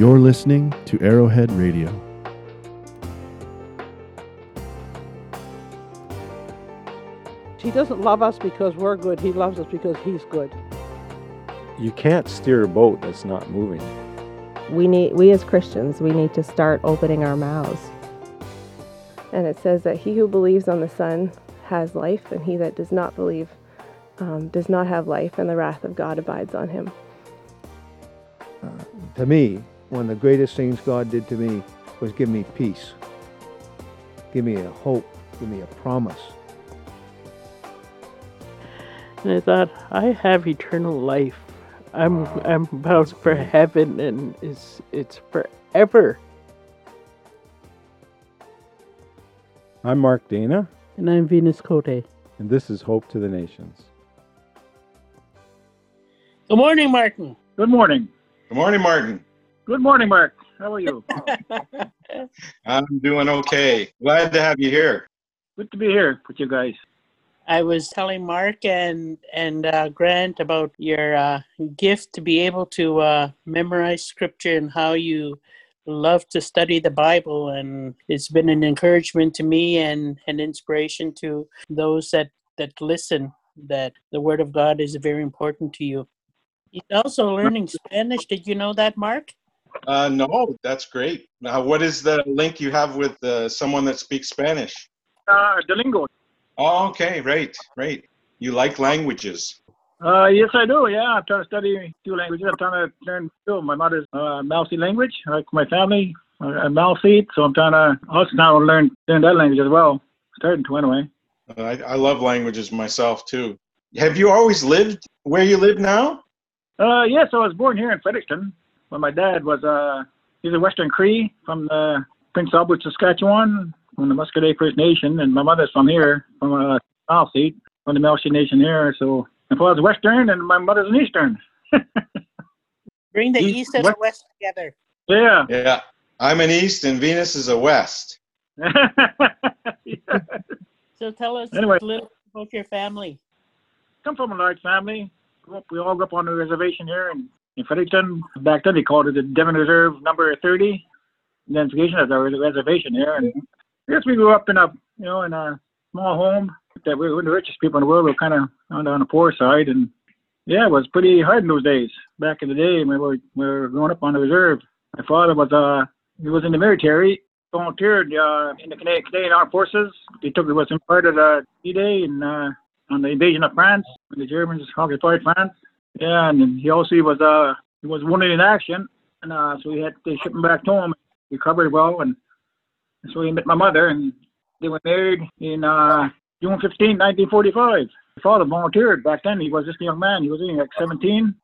You're listening to Arrowhead Radio. He doesn't love us because we're good. He loves us because he's good. You can't steer a boat that's not moving. We need we as Christians, we need to start opening our mouths. And it says that he who believes on the Son has life, and he that does not believe um, does not have life, and the wrath of God abides on him. Uh, to me, one of the greatest things God did to me was give me peace, give me a hope, give me a promise. And I thought, I have eternal life. I'm I'm bound for heaven, and it's it's forever. I'm Mark Dana, And I'm Venus Cote. and this is Hope to the Nations. Good morning, Martin. Good morning. Good morning, Martin. Good morning, Mark. How are you? I'm doing okay. Glad to have you here. Good to be here with you guys. I was telling Mark and and uh, Grant about your uh, gift to be able to uh, memorize scripture and how you love to study the Bible, and it's been an encouragement to me and an inspiration to those that that listen. That the Word of God is very important to you. He's also learning Spanish. Did you know that, Mark? Uh, no, that's great. Now, what is the link you have with uh, someone that speaks Spanish? Uh, Duolingo. Oh, okay, right, right. You like languages. Uh, yes, I do. Yeah, I'm trying to study two languages. I'm trying to learn two. My mother's uh, Maliseet language, like my family, uh, Maliseet. So I'm trying to also now learn learn that language as well. Starting to anyway. Uh, I, I love languages myself too. Have you always lived where you live now? Uh, yes, I was born here in Fredericton. But my dad was uh, he's a Western Cree from the Prince Albert, Saskatchewan, from the Musqueam First Nation, and my mother's from here, from uh, Maliseet, from the Melchi Nation here. So my father's Western, and my mother's an Eastern. Bring the East- East and the West- West together. Yeah. Yeah. I'm an East and Venus is a West. So tell us Anyway. a little about your family. Come from a large family. We all grew up on the reservation here in, in Fredericton. Back then, they called it the Devon Reserve Number 30 identification as our reservation here. And I guess we grew up in a, you know, in a small home that we were the richest people in the world. We were kind of on, on the poor side. And yeah, it was pretty hard in those days. Back in the day, when we were, we were growing up on the reserve. My father was, uh, he was in the military, volunteered uh, in the Canadian, Canadian Armed Forces. He took, he was part of the D-Day and uh, on the invasion of France when the Germans occupied France. Yeah, and he also was uh he was wounded in action, and uh, so we had to ship him back home. He recovered well, and so he met my mother, and they were married in uh, June 15, 1945. My father volunteered back then. He was just a young man. He was only like 17,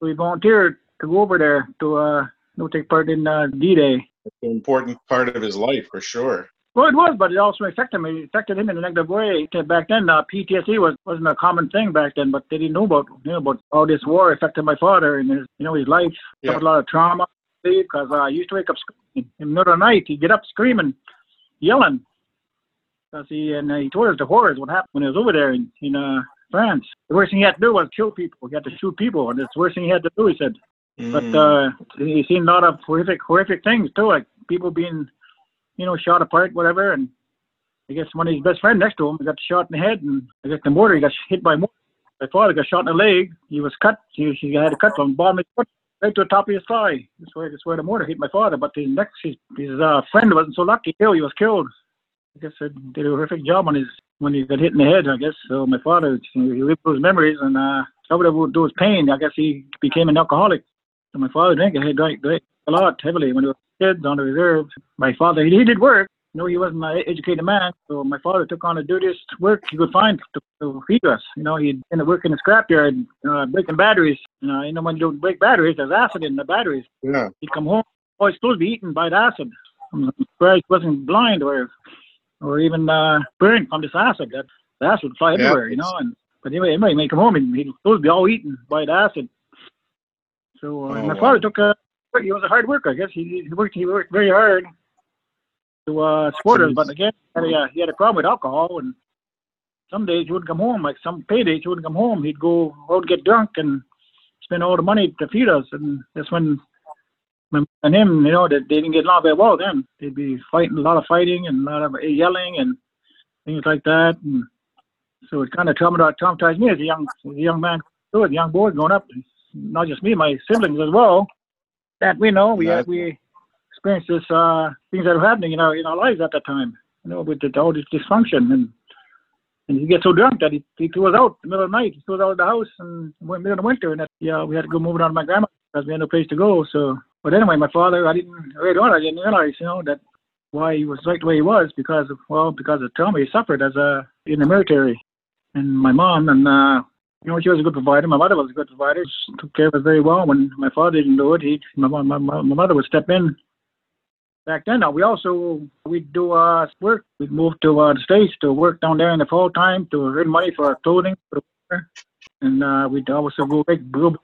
so he volunteered to go over there to uh take part in uh, D-Day. It's an important part of his life for sure. Well, it was, but it also affected me. It affected him in a negative way. Back then, uh, PTSD was wasn't a common thing back then, but they didn't know about you know about how this war affected my father and his you know his life. Yeah. Suffered a lot of trauma because uh, I used to wake up screaming in the middle of the night. He'd get up screaming, yelling. Cause he and uh, he told us the horrors what happened when he was over there in in uh, France. The worst thing he had to do was kill people. He had to shoot people, and it's the worst thing he had to do. He said. But Mm. uh, he seen a lot of horrific, horrific things too, like people being, you know, shot apart, whatever. And I guess one of his best friend next to him got shot in the head, and I guess the mortar he got hit by mortar. My father got shot in the leg. He was cut. He, he had a cut from the bottom of his foot right to the top of his thigh. That's where that's where the mortar hit my father. But the next his, his uh, friend wasn't so lucky. He was killed. I guess they did a horrific job on his when he got hit in the head. I guess so. My father he lived those memories and uh, covered up with those pain. I guess he became an alcoholic. So my father drank. He drank, drank a lot heavily when he was kids on the reserve. My father, he, did work. You know, he wasn't an educated man, so my father took on the dirtiest work he could find to, to feed us. You know, he'd end up working in the scrapyard, uh, breaking batteries. You know, you know when you don't break batteries, there's acid in the batteries. Yeah. He'd come home, oh, he's supposed to be eaten by the acid. I'm surprised he wasn't blind or or even uh, burned from this acid. That the acid would fly Yeah. everywhere, you know. And but anyway, anyway, when he come home, and he'd supposed to be all eaten by the acid. So uh, Oh, my wow. father took a he was a hard worker. I guess he, he worked he worked very hard to uh, support us. But again, he had, a, he had a problem with alcohol, and some days he wouldn't come home. Like some paydays he wouldn't come home. He'd go out get drunk and spend all the money to feed us. And that's when and him, you know, that they didn't get along very well then. They'd be fighting, a lot of fighting and a lot of yelling and things like that. And so it kind of traumatized, traumatized me as a young, as a young man, as a young boy growing up. Not just me, my siblings as well. That we know, we we experienced this uh, things that were happening in our in our lives at that time. You know, with the, all this dysfunction and and he gets so drunk that he, he threw us out in the middle of the middle of the night. He threw us out of the house and went in the middle of the winter. And that, yeah, we had to go moving on to my grandma because we had no place to go. So, but anyway, my father, I didn't later on, I didn't realize, you know, that why he was like the way he was because of well, because of trauma he suffered as a in the military. And my mom and uh, you know, she was a good provider. My mother was a good provider. She took care of us very well. When my father didn't do it, he my my my, my mother would step in back then. Now we also we'd do uh work. We'd move to uh, the states to work down there in the fall time to earn money for our clothing for the and uh, we'd also go make go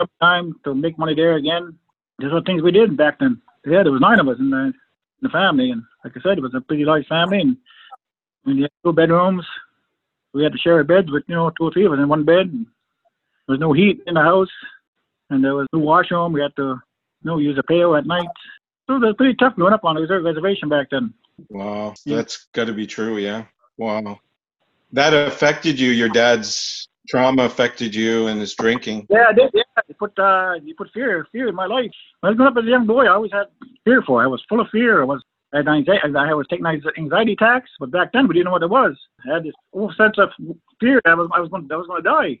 up time to make money there again. These are things we did back then. Yeah, there was nine of us in the, in the family, and like I said, it was a pretty large family, and we had two bedrooms. We had to share beds with you know two or three of us in one bed. And there was no heat in the house, and there was no washroom. We had to you know use a pail at night. So it was pretty tough growing up on a reserve reservation back then. Wow, Yeah. that's got to be true. Yeah. Wow. That affected you. Your dad's trauma affected you and his drinking. Yeah, I did. Yeah, you put uh, you put fear, fear in my life. When I was growing up as a young boy, I always had fear for. it. I was full of fear. I was I had anxiety. I was taking anxiety attacks, but back then we didn't know what it was. I had this whole sense of fear. I was I was going I was going to die.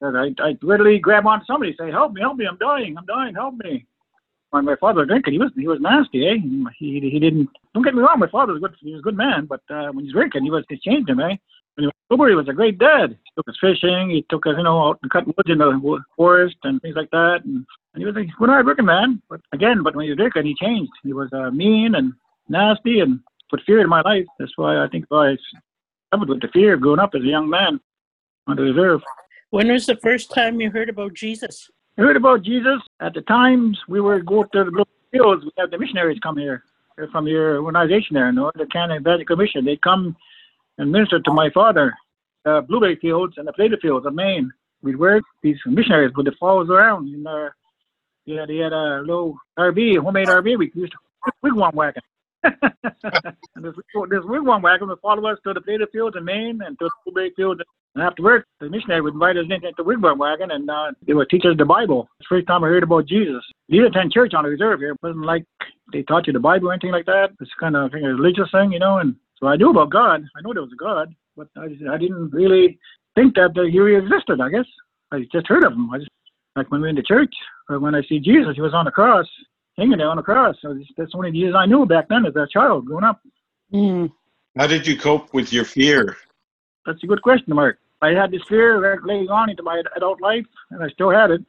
And I I literally grab onto somebody, say, "Help me, help me! I'm dying! I'm dying! Help me!" When my father drinking, he was he was nasty. Eh? He he didn't. Don't get me wrong. My father was good. He was a good man, but uh, when he's drinking, he was it changed him. Eh? When he was sober, he was a great dad. He took us fishing. He took us, you know, out and cut wood in the forest and things like that. And, and he was a good hard working man. But again, but when he was drinking, he changed. He was uh, mean and nasty and put fear in my life. That's why I think I suffered with the fear growing up as a young man on the reserve. When was the first time you heard about Jesus? I heard about Jesus at the times we were going to the Blue Fields. We had the missionaries come here They're from your organization there, no, the Canada Evangelical Commission. They come and minister to my father, uh, blueberry fields and the potato fields of Maine. We'd work these missionaries with the falls around. And, uh, yeah, they had a little RV, homemade RV. We used to wigwam wagon. This, this wigwam wagon would follow us to the potato fields in Maine and to the blueberry fields. And after work, the missionary would invite us into the wigwam wagon and uh, they would teach us the Bible. It's the first time I heard about Jesus. Did attend church on the reserve here. It wasn't like they taught you the Bible or anything like that. It's kind of a religious thing, you know. And so I knew about God. I know there was a God, but I, just, I didn't really think that he really existed, I guess. I just heard of him. I just, like when we went to church, or when I see Jesus, he was on the cross, hanging there on the cross. So that's one of the only Jesus I knew back then as a child growing up. Mm. How did you cope with your fear? That's a good question, Mark. I had this fear laying on into my adult life, and I still had it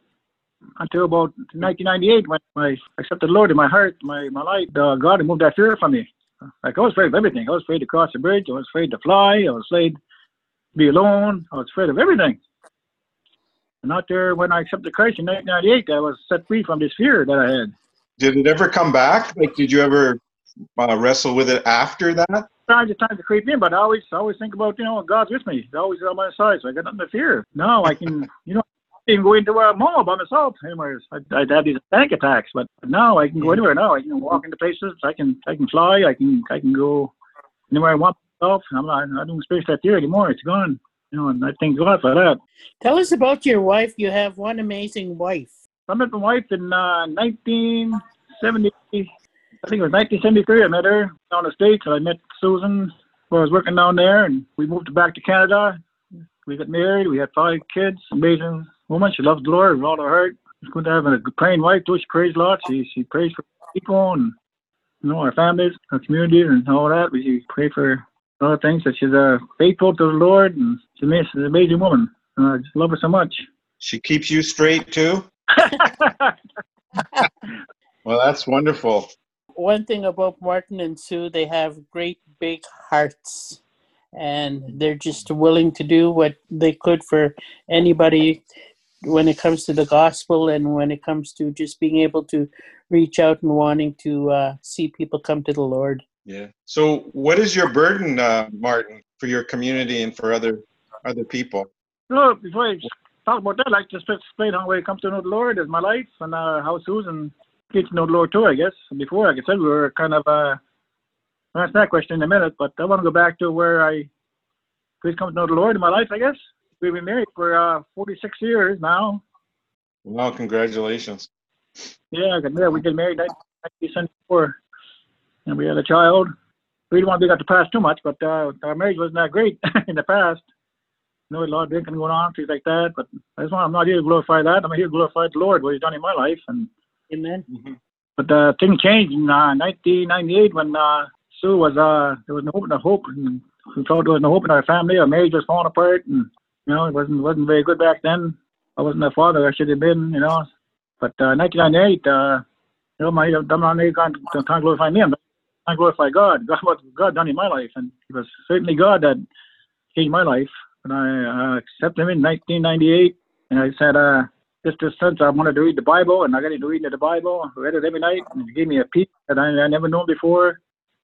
until about 1998 when I accepted the Lord in my heart, my, my life. Uh, God removed that fear from me. Like I was afraid of everything. I was afraid to cross the bridge. I was afraid to fly. I was afraid to be alone. I was afraid of everything. And out there, when I accepted Christ in 1998, I was set free from this fear that I had. Did it ever come back? Like, did you ever uh, wrestle with it after that? Times the time to creep in, but I always, I always think about, you know, God's with me. He's always on my side, so I got nothing to fear. Now I can, you know, I can even go into a mall by myself. Anyways, I'd, I'd have these panic attacks, but now I can go anywhere. Now I can walk into places. I can, I can fly. I can, I can go anywhere I want myself. I'm not, I don't experience that fear anymore. It's gone. You know, and I thank God for that. Tell us about your wife. You have one amazing wife. I met my wife in uh, 1970. I think it was 1973. I met her down the States. I met Susan when I was working down there, and we moved back to Canada. We got married. We had five kids. Amazing woman. She loves the Lord with all her heart. She's good to have a praying wife, too. She prays a lot. She, she prays for people and, you know, our families, our communities, and all that. We she pray for a lot of things. That she's uh, faithful to the Lord, and she's an amazing woman. Uh, I just love her so much. She keeps you straight too? Well, that's wonderful. One thing about Martin and Sue, they have great big hearts. And they're just willing to do what they could for anybody when it comes to the gospel and when it comes to just being able to reach out and wanting to uh, see people come to the Lord. Yeah. So, what is your burden, uh, Martin, for your community and for other other people? So before I talk about that, like just explain how I come to know the Lord as my life and uh, how Susan get to know the Lord too, I guess. Before, like I said, we were kind of, uh, I'll answer that question in a minute, but I want to go back to where I first come to know the Lord in my life, I guess. We've been married for uh, 46 years now. Well, congratulations. Yeah, got married. We get married in 1974, and we had a child. We didn't want to be got to past too much, but uh, our marriage wasn't that great in the past. You know, a lot of drinking going on, things like that. But I just want, I'm not here to glorify that. I'm here to glorify the Lord, what He's done in my life. And Amen. Mhm. but uh, things changed in uh, 1998 when uh, Sue was uh, there was no hope, no hope, and we felt there was no hope in our family. Our marriage was falling apart, and you know, it wasn't wasn't very good back then. I wasn't a father I should have been, you know. But uh, 1998, uh, you know, my I'm not here trying to trying to glorify me. I'm trying to glorify God. God, what God done in my life, and it was certainly God that changed my life. And I uh, accepted Him in 1998, and I said, uh, just since I wanted to read the Bible, and I got into reading the Bible. Read it every night, and it gave me a peace that I, I never known before.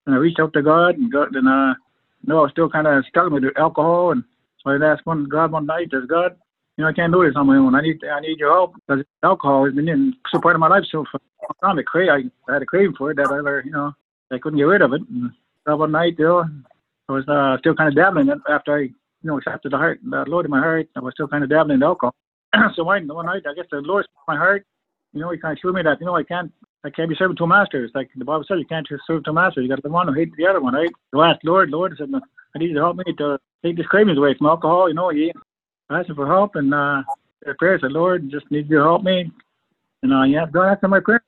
And I reached out to God, and God, and uh, no, I was still kind of struggling with alcohol, and so I asked one God one night, "Does God, you know, I can't do this on my own. I need, I need your help because alcohol has been in so part of my life so for a long time. I, cra- I, I had a craving for it that I, never, you know, I couldn't get rid of it. And God one night, you know, I was uh, still kind of dabbling in it after I, you know, accepted the heart, the Lord in my heart. I was still kind of dabbling in alcohol. so one, one night, I guess the Lord spoke my heart. You know, He kind of showed me that, you know, I can't, I can't be serving two masters. Like the Bible says, you can't just serve two masters. You got the one who hates the other one, right? So I asked Lord, Lord, I said, I need you to help me to take this cravings away from alcohol. You know, He I asked for help, and uh, the prayer said, Lord, just need you to help me. And uh, yeah, God answered my prayer.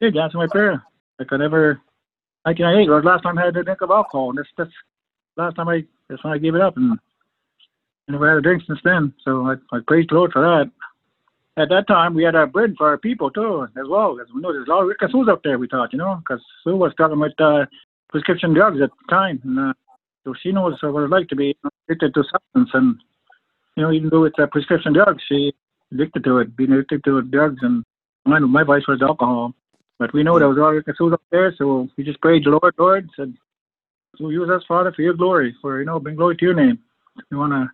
He did answer my prayer. Like I never, 1998 was the last time I had to drink of alcohol. And that's, that's last time I, that's when I gave it up. And I never had a drink since then. So I, I praise the Lord for that. At that time, we had our bread for our people too, as well. As we know, there's a lot of Rick Sue's up there, we thought, you know, because Sue was talking with uh, prescription drugs at the time. And uh, so she knows what it's like to be addicted to substance. And you know, even though it's a prescription drug, she addicted to it, being addicted to drugs, and mine, my vice was alcohol. But we know there was a all the souls up there, so we just prayed the Lord, Lord, said, so use us, Father, for your glory, for, you know, bring glory to your name. We want to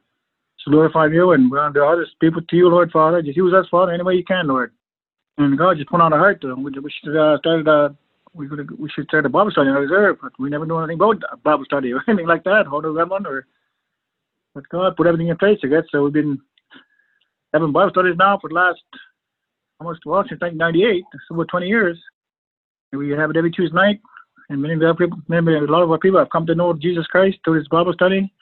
glorify you, and we want to others people to you, Lord, Father. Just use us, Father, any way you can, Lord. And God just put on our heart to them. We, should uh, started, uh, we, could, we should start a Bible study in our reserve, but we never knew anything about Bible study or anything like that, how to one or but God put everything in place, I guess. So we've been having Bible studies now for the last almost well since 1998, so about 20 years. And we have it every Tuesday night. And many of our people, many, a lot of our people have come to know Jesus Christ through this Bible study.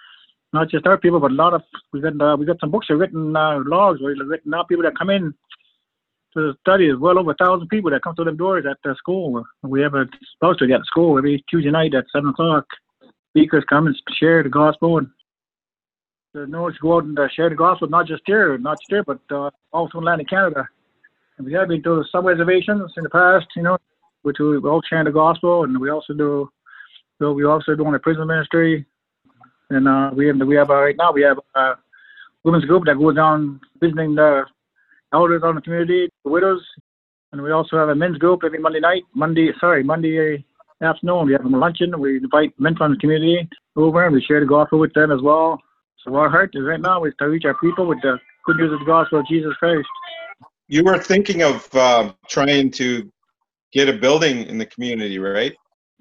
Not just our people, but a lot of we got uh, we got some books that written uh, logs where written now people that come in to the study. There's well over a thousand people that come through them doors at the school. We have a Bible study at school every Tuesday night at seven o'clock. Speakers come and share the gospel and the North go out and uh, share the gospel, not just here, not just here, but uh, also in Atlantic Canada. And we have been to some reservations in the past, you know, which we all share the gospel, and we also do, so we also do on the prison ministry, and uh, we have we have uh, right now we have a women's group that goes down visiting the elders on the community, the widows, and we also have a men's group every Monday night, Monday sorry Monday afternoon. We have a luncheon. We invite men from the community over, and we share the gospel with them as well. So our heart is right now is to reach our people with the good news of the gospel of Jesus Christ. You were thinking of uh, trying to get a building in the community, right?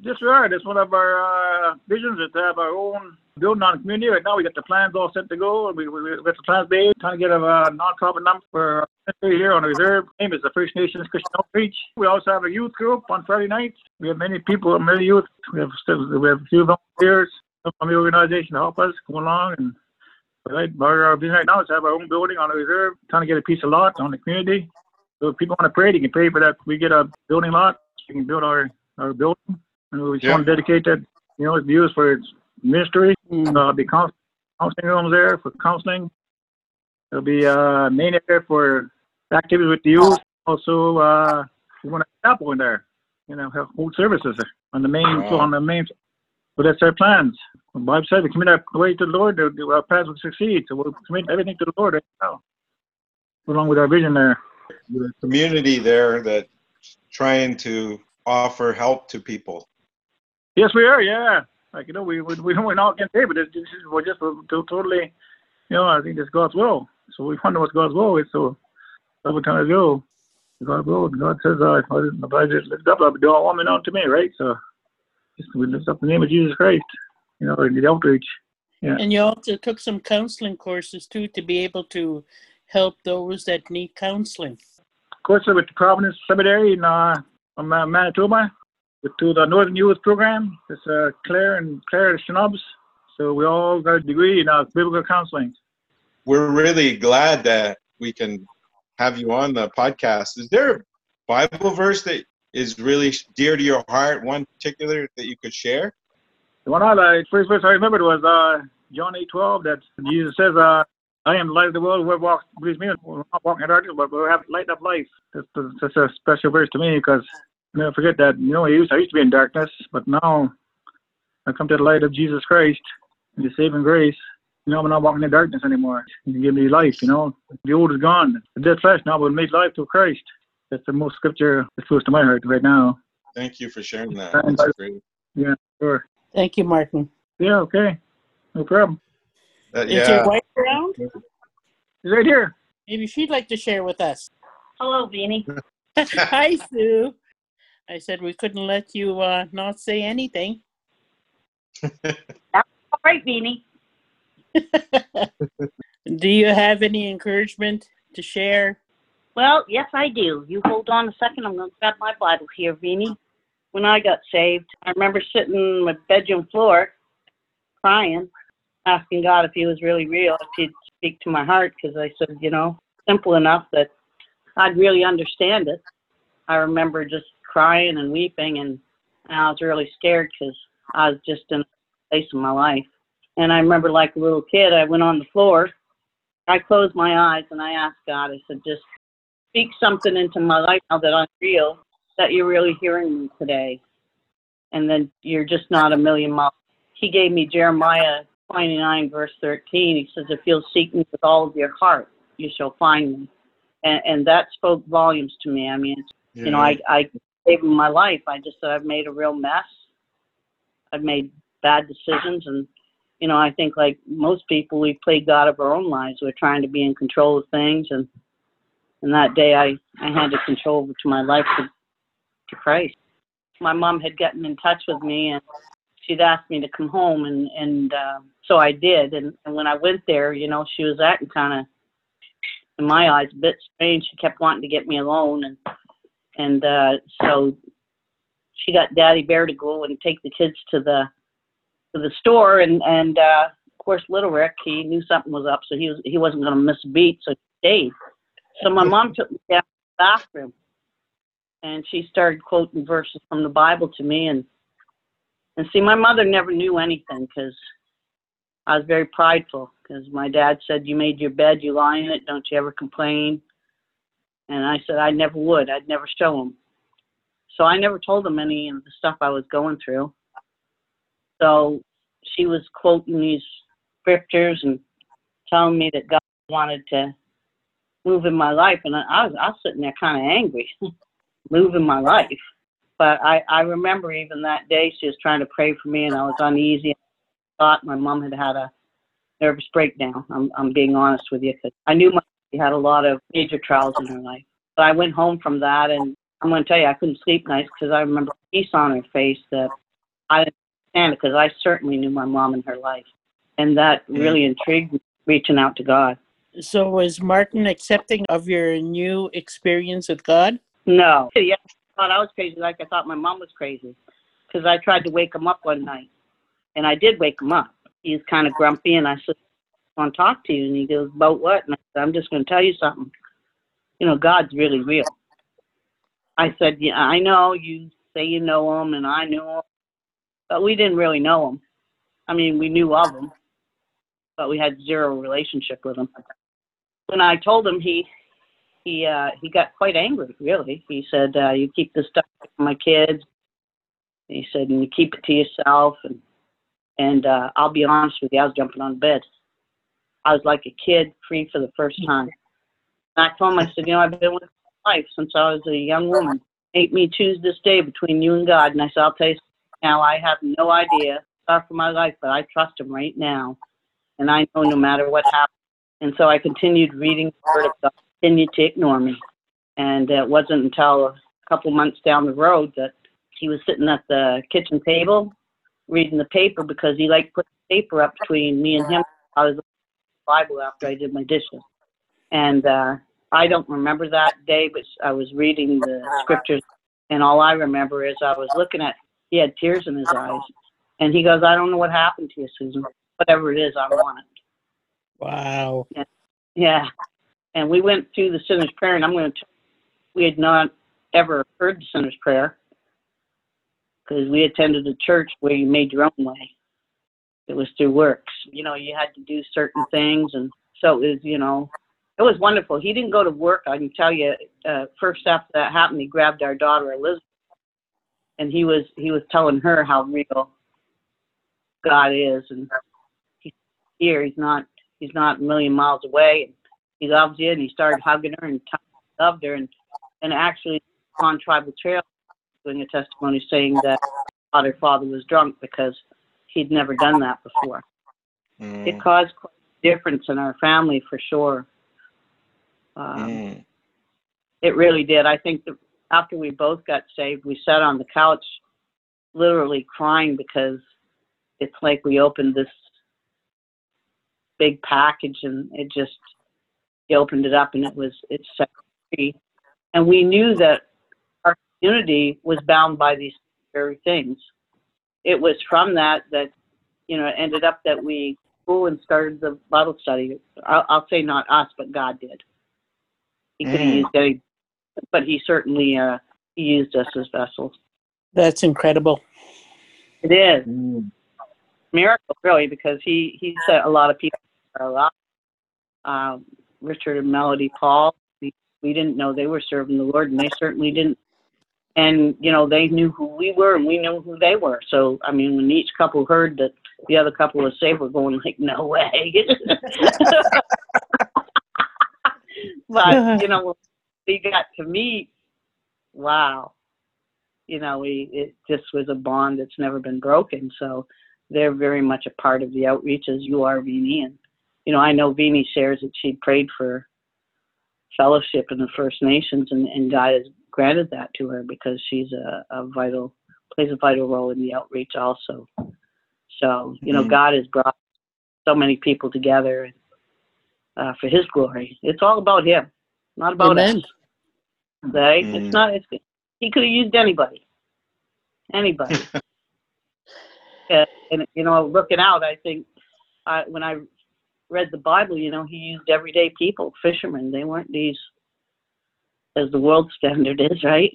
We are. That's one of our uh, visions is to have our own building on the community. Right now, we got the plans all set to go. We, we, we got the plans made. Trying to get a uh, non-profit number for here on the reserve. Name is the First Nations Christian Outreach. We also have a youth group on Friday nights. We have many people, many youth. We have still we have a few volunteers from the organization to help us come along and Right, our, business right now is to have our own building on the reserve, trying to get a piece of lot on the community. So if people want to pray, they can pray for that. We get a building lot, we can build our, our building, and we just Yeah. want to dedicate that, you know, it's used for its ministry. Mm. Uh, be counseling, counseling rooms there for counseling. There'll be a main area for activities with the youth. Also, uh, we want a chapel in there. You know, have whole services on the main Wow. on the main. So that's our plans. The Bible said we commit our way to the Lord, the- the- our plans will succeed. So we'll commit everything to the Lord right now, along with our vision there. The community there that trying to offer help to people. Yes, we are. Yeah, like you know, we we we don't we're not getting paid, but this, this is we're just to- totally, you know, I think it's God's will. So we wonder what God's will is. So that's time we're trying to. God road. God says, uh, if I just lift up, I'll do all woman unto me, right? So just we lift up the name of Jesus Christ, you know, in the outreach. Yeah. And you also took some counseling courses too to be able to help those that need counseling. Of course, with the Providence Seminary in uh, uh, Manitoba, with to the Northern Youth Program. It's uh, Claire and Claire Schnubs. So we all got a degree in uh, biblical counseling. We're really glad that we can have you on the podcast. Is there a Bible verse that is really dear to your heart, one particular that you could share? The one I like, first verse I remembered was uh, John 8 12, that Jesus says, uh, I am the light of the world. Whoever walks with me will not walk in darkness, but will have light of life. That's, that's a special verse to me because I never forget that. You know, I used, I used to be in darkness, but now I come to the light of Jesus Christ and the saving grace. You know, I'm not walking in darkness anymore. You give me life, you know. The old is gone. The dead flesh now will make life through Christ. That's the most scripture that's close to my heart right now. Thank you for sharing that. That's great. Yeah, sure. Thank you, Martin. Yeah, okay. No problem. Uh, Is your wife around? He's right here. Maybe she'd like to share with us. Hello, Beanie. Hi, Sue. I said we couldn't let you uh, not say anything. That's all right, Beanie. Do you have any encouragement to share? Well, yes, I do. You hold on a second. I'm going to grab my Bible here, Beanie. When I got saved, I remember sitting on my bedroom floor crying, asking God if He was really real, if He'd speak to my heart, because I said, you know, simple enough that I'd really understand it. I remember just crying and weeping, and, and I was really scared because I was just in a place in my life. And I remember, like a little kid, I went on the floor. I closed my eyes and I asked God, I said, just speak something into my life now that I'm real, that you're really hearing me today. And then you're just not a million miles. He gave me Jeremiah 29, verse 13. He says, If you'll seek me with all of your heart, you shall find me. And, and that spoke volumes to me. I mean, you know, I, I gave him my life. I just said, I've made a real mess. I've made bad decisions. And, you know, I think like most people, we play God of our own lives. We're trying to be in control of things. And, and that day I, I handed control over to my life to, to Christ. My mom had gotten in touch with me and she'd asked me to come home and, and, uh, so I did. And, and when I went there, you know, she was acting kind of, in my eyes, a bit strange. She kept wanting to get me alone. And, and, uh, so she got Daddy Bear to go and take the kids to the, to the store. And, and, uh, of course, little Rick, he knew something was up. So he was, he wasn't going to miss a beat. So he stayed. So my mom took me down to the bathroom and she started quoting verses from the Bible to me. And, and see, my mother never knew anything because I was very prideful because my dad said, You made your bed, you lie in it, don't you ever complain? And I said, I never would. I'd never show him. So I never told him any of the stuff I was going through. So she was quoting these scriptures and telling me that God wanted to move in my life. And I was, I was sitting there kind of angry, move in my life. But I, I remember even that day she was trying to pray for me and I was uneasy. I thought my mom had had a nervous breakdown. I'm, I'm being honest with you because I knew my she had a lot of major trials in her life. But I went home from that and I'm going to tell you, I couldn't sleep nights because I remember peace on her face that I didn't understand it because I certainly knew my mom in her life. And that mm. really intrigued me, reaching out to God. So was Martin accepting of your new experience with God? No. I thought I was crazy like I thought my mom was crazy because I tried to wake him up one night. And I did wake him up. He was kind of grumpy and I said, I want to talk to you. And he goes, about what? And I said, I'm just going to tell you something. You know, God's really real. I said, yeah, I know you say you know him and I knew him, but we didn't really know him. I mean, we knew of him, but we had zero relationship with him. When I told him, he he uh, he got quite angry. Really, he said, uh, "You keep this stuff from my kids." He said, "And you keep it to yourself." And and uh, I'll be honest with you, I was jumping on bed. I was like a kid, free for the first time. And I told him, I said, "You know, I've been with my life since I was a young woman. Ain't me choose this day between you and God." And I said, "I'll tell you now, I have no idea for my life, but I trust Him right now, and I know no matter what happens." And so I continued reading the Word of God. Continued to ignore me. And it wasn't until a couple months down the road that he was sitting at the kitchen table reading the paper because he liked putting the paper up between me and him. I was Bible after I did my dishes. And uh, I don't remember that day, but I was reading the scriptures, and all I remember is I was looking at, he had tears in his eyes. And he goes, I don't know what happened to you, Susan. Whatever it is, I want it. Wow. Yeah. And we went through the sinner's prayer, and I'm going to, we had not ever heard the sinner's prayer because we attended a church where you made your own way. It was through works. You know, you had to do certain things, and so it was, you know, it was wonderful. He didn't go to work. I can tell you. Uh, first after that happened, he grabbed our daughter Elizabeth, and he was he was telling her how real God is, and he's here. He's not he's not a million miles away. He loves you, and he started hugging her and loved her, and and actually on Tribal Trail doing a testimony saying that her father was drunk because he'd never done that before. Mm, It caused quite a difference in our family for sure. Um, mm, It really did. I think that after we both got saved, we sat on the couch literally crying because it's like we opened this big package and it just he opened it up and it was it's set free. And we knew that our community was bound by these very things. It was from that that you know it ended up that we grew and started the Bible study. I'll, I'll say not us, but God did. He could have Mm. used any, but he certainly uh, he used us as vessels. That's incredible. It is mm. miracle, really, because he he set a lot of people are alive. Um, Richard and Melody Paul, we, we didn't know they were serving the Lord, and they certainly didn't. And you know, they knew who we were, and we knew who they were. So, I mean, when each couple heard that the other couple was saved, we're going like, no way. but uh-huh. you know, we got to meet. Wow, you know, we it just was a bond that's never been broken. So they're very much a part of the outreach as you are, Vini. And you know, I know Vini shares that she prayed for fellowship in the First Nations, and, and God has granted that to her because she's a, a vital plays a vital role in the outreach also. So you know, Mhm. God has brought so many people together uh, for His glory. It's all about Him, not about Amen. us. Right? Mm. It's not. It's, he could have used anybody. Anybody. Yeah, and you know, looking out, I think uh, when I read the Bible, you know, he used everyday people, fishermen. They weren't these, as the world standard is, right?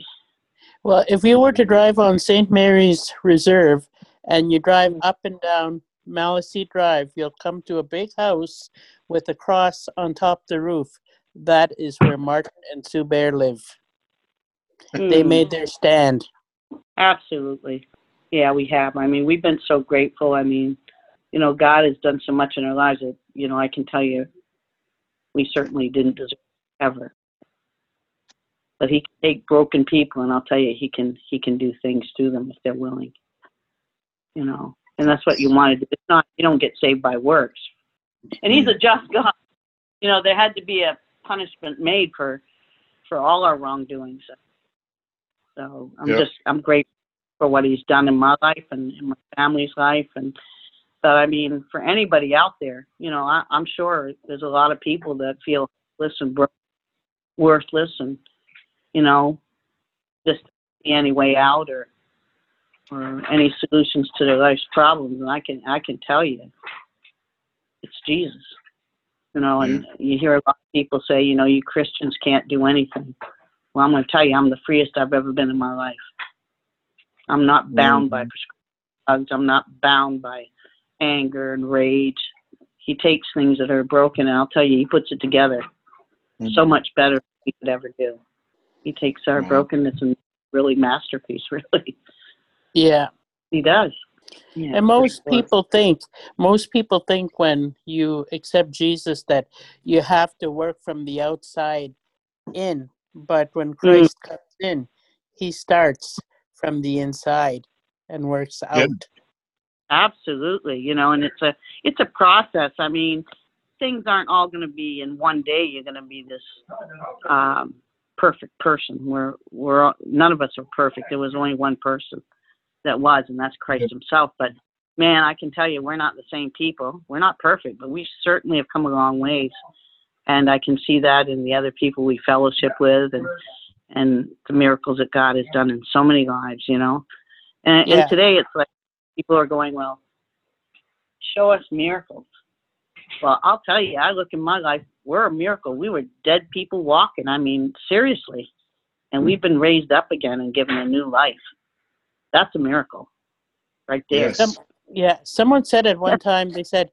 Well, if you were to drive on St. Mary's Reserve and you drive up and down Maliseet Drive, you'll come to a big house with a cross on top the roof. That is where Martin and Sue Bear live. They Hmm. made their stand. Absolutely. Yeah, we have. I mean, we've been so grateful. I mean, you know, God has done so much in our lives that, you know, I can tell you we certainly didn't deserve it ever. But he can take broken people and I'll tell you he can he can do things to them if they're willing. You know. And that's what you want to do. It's not you don't get saved by works. And he's a mm-hmm. just God. You know, there had to be a punishment made for for all our wrongdoings. So I'm Yep. just I'm grateful for what he's done in my life and in my family's life and but I mean for anybody out there, you know, I, I'm sure there's a lot of people that feel listen worthless and you know just any way out or or any solutions to their life's problems and I can I can tell you it's Jesus. You know, and you hear a lot of people say, you know, you Christians can't do anything. Well, I'm going to tell you, I'm the freest I've ever been in my life. I'm not bound by mm-hmm. prescription drugs. I'm not bound by anger and rage. He takes things that are broken, and I'll tell you, he puts it together mm-hmm. so much better than we could ever do. He takes our Wow. brokenness and really masterpiece, really. Yeah. He does. Yeah, And most sure. people think, most people think when you accept Jesus that you have to work from the outside in. But when mm. Christ comes in, he starts from the inside and works out. Yep. Absolutely, you know, and it's a it's a process. I mean, things aren't all going to be in one day. You're going to be this um, perfect person. We're we're all- none of us are perfect. There was only one person that was, and that's Christ Himself. But man, I can tell you, we're not the same people. We're not perfect, but we certainly have come a long ways, and I can see that in the other people we fellowship with, and and the miracles that God has done in so many lives. You know, and, Yeah. and today it's like people are going, well, show us miracles. Well, I'll tell you, I look in my life, we're a miracle. We were dead people walking. I mean, seriously. And we've been raised up again and given a new life. That's a miracle right there. Yes. Some, yeah, someone said at one time, they said,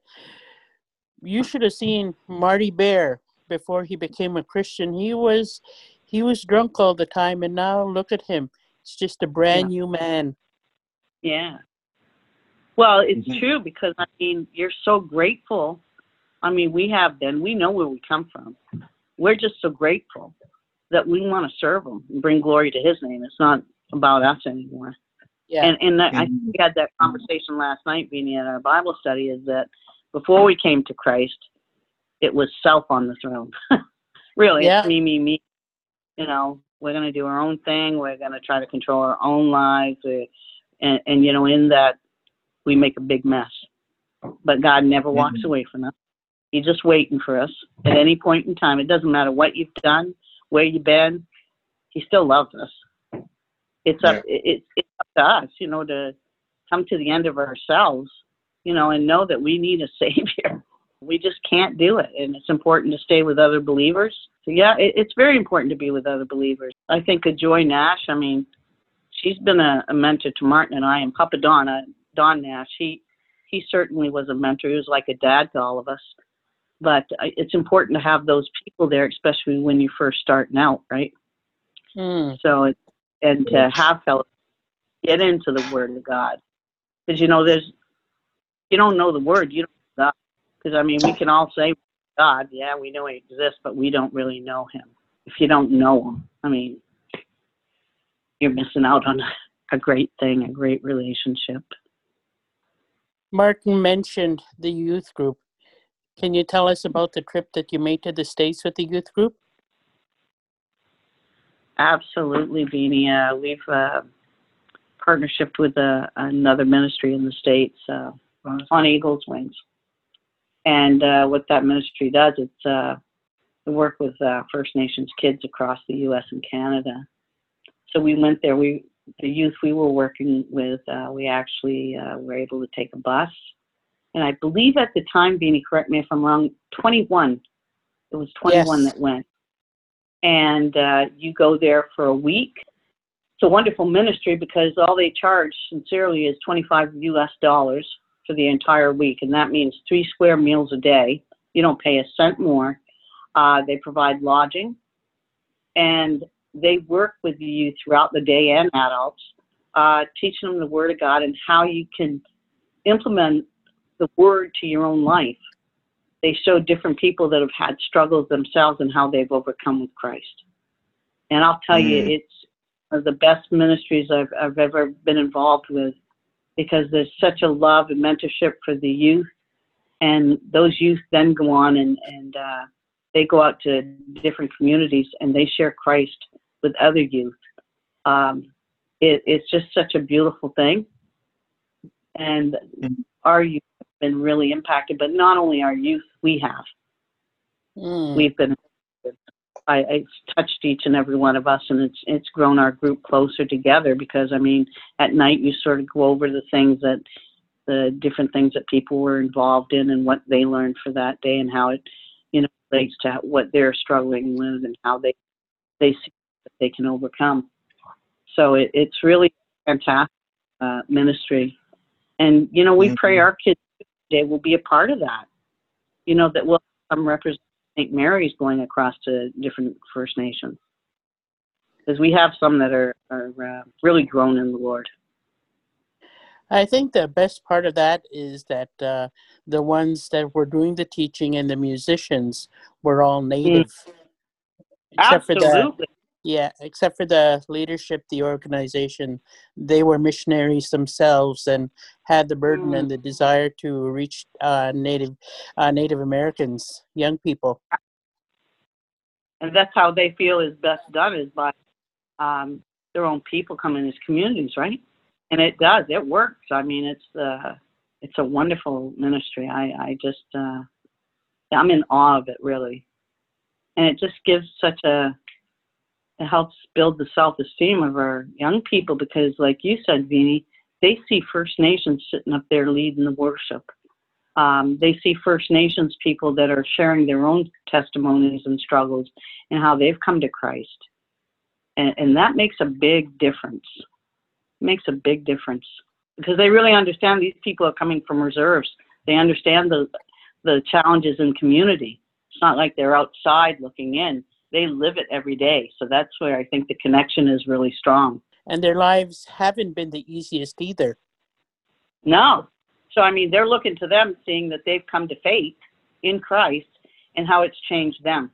you should have seen Marty Bear before he became a Christian. He was he was drunk all the time and now look at him. He's just a brand new man. Yeah. Well, it's Mhm. true because, I mean, you're so grateful. I mean, we have been, we know where we come from. We're just so grateful that we want to serve Him and bring glory to His name. It's not about us anymore. Yeah. And and that, I Mhm. think we had that conversation last night, Beanie, at our Bible study. Is that before we came to Christ, it was self on the throne. really, Yeah. it's me, me, me. You know, we're gonna do our own thing. We're gonna try to control our own lives, uh, and and you know, in that, we make a big mess. But God never walks away from us. He's just waiting for us at any point in time. It doesn't matter what you've done, where you've been. He still loves us. It's up. It, it, it's up to us, you know, to come to the end of ourselves, you know, and know that we need a savior. We just can't do it, and it's important to stay with other believers. So yeah, it, it's very important to be with other believers. I think of Joy Nash. I mean, she's been a, a mentor to Martin and I, and Papa Don, uh, Don Nash. He he certainly was a mentor. He was like a dad to all of us. But it's important to have those people there, especially when you're first starting out, right? Hmm. So and to have fellow get into the Word of God, because you know there's you don't know the Word, you don't know God. Because I mean, we can all say God, yeah, we know He exists, but we don't really know Him. If you don't know Him, I mean, you're missing out on a great thing, a great relationship. Martin mentioned the youth group. Can you tell us about the trip that you made to the States with the youth group? Absolutely, Beanie. Uh, we've uh, partnership with uh, another ministry in the states uh, on Eagles Wings, and uh, what that ministry does, it's uh, work with uh, First Nations kids across the U.S. and Canada. So we went there. We the youth we were working with, uh, we actually uh, were able to take a bus, and I believe at the time, Beanie, correct me if I'm wrong, 21. It was 21 Yes. that went and uh, you go there for a week. It's a wonderful ministry because all they charge, sincerely, is 25 US dollars for the entire week, and that means three square meals a day. You don't pay a cent more. Uh, they provide lodging, and they work with you throughout the day and adults, uh, teaching them the Word of God and how you can implement the Word to your own life they show different people that have had struggles themselves and how they've overcome with Christ. And I'll tell you, Mm. it's one of the best ministries I've, I've ever been involved with because there's such a love and mentorship for the youth. And those youth then go on and, and uh, they go out to different communities and they share Christ with other youth. Um, it, it's just such a beautiful thing. And Mhm. our youth have been really impacted, but not only our youth, we have. Hmm. We've been, I, it's touched each and every one of us, and it's it's grown our group closer together because I mean, at night you sort of go over the things that, the different things that people were involved in and what they learned for that day and how it, relates to what they're struggling with and how they they see that they can overcome. So it, it's really fantastic uh, ministry, and you know we pray Mhm. our kids today will be a part of that. You know that will come represent St. Mary's going across to different First Nations because we have some that are are uh, really grown in the Lord. I think the best part of that is that uh, the ones that were doing the teaching and the musicians were all native. Except for the Absolutely. yeah, except for the leadership, the organization, they were missionaries themselves and had the burden and the desire to reach uh, Native uh, Native Americans, young people. and that's how they feel is best done is by um, their own people coming as communities, right? And it does. It works. I mean, it's uh, it's a wonderful ministry. I I just uh, I'm in awe of it really, and it just gives such a it helps build the self-esteem of our young people because, like you said, Vini, they see First Nations sitting up there leading the worship. Um, they see First Nations people that are sharing their own testimonies and struggles and how they've come to Christ. And, and that makes a big difference. Makes a big difference because they really understand these people are coming from reserves. They understand the, the challenges in community. It's not like they're outside looking in. They live it every day. So that's where I think the connection is really strong. And their lives haven't been the easiest either. No. So, I mean, they're looking to them, seeing that they've come to faith in Christ and how it's changed them.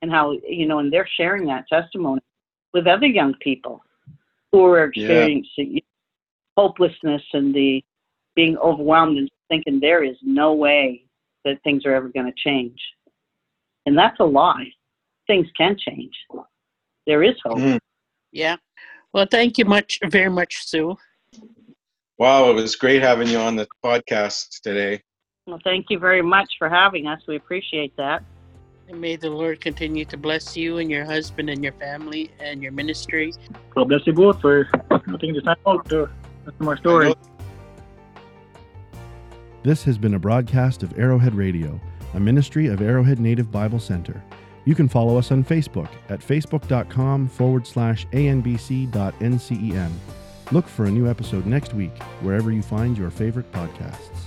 And how, you know, and they're sharing that testimony with other young people who are experiencing hopelessness and the being overwhelmed and thinking there is no way that things are ever going to change. And that's a lie. Things can change. There is hope. Mm. Yeah. Well, thank you much, very much, Sue. Wow, it was great having you on the podcast today. Well, thank you very much for having us. We appreciate that. And may the Lord continue to bless you and your husband and your family and your ministry. Well, bless you both for taking the time out to listen to our story. This has been a broadcast of Arrowhead Radio, a ministry of Arrowhead Native Bible Center. You can follow us on Facebook at facebook.com forward slash anbc.ncem. Look for a new episode next week, wherever you find your favorite podcasts.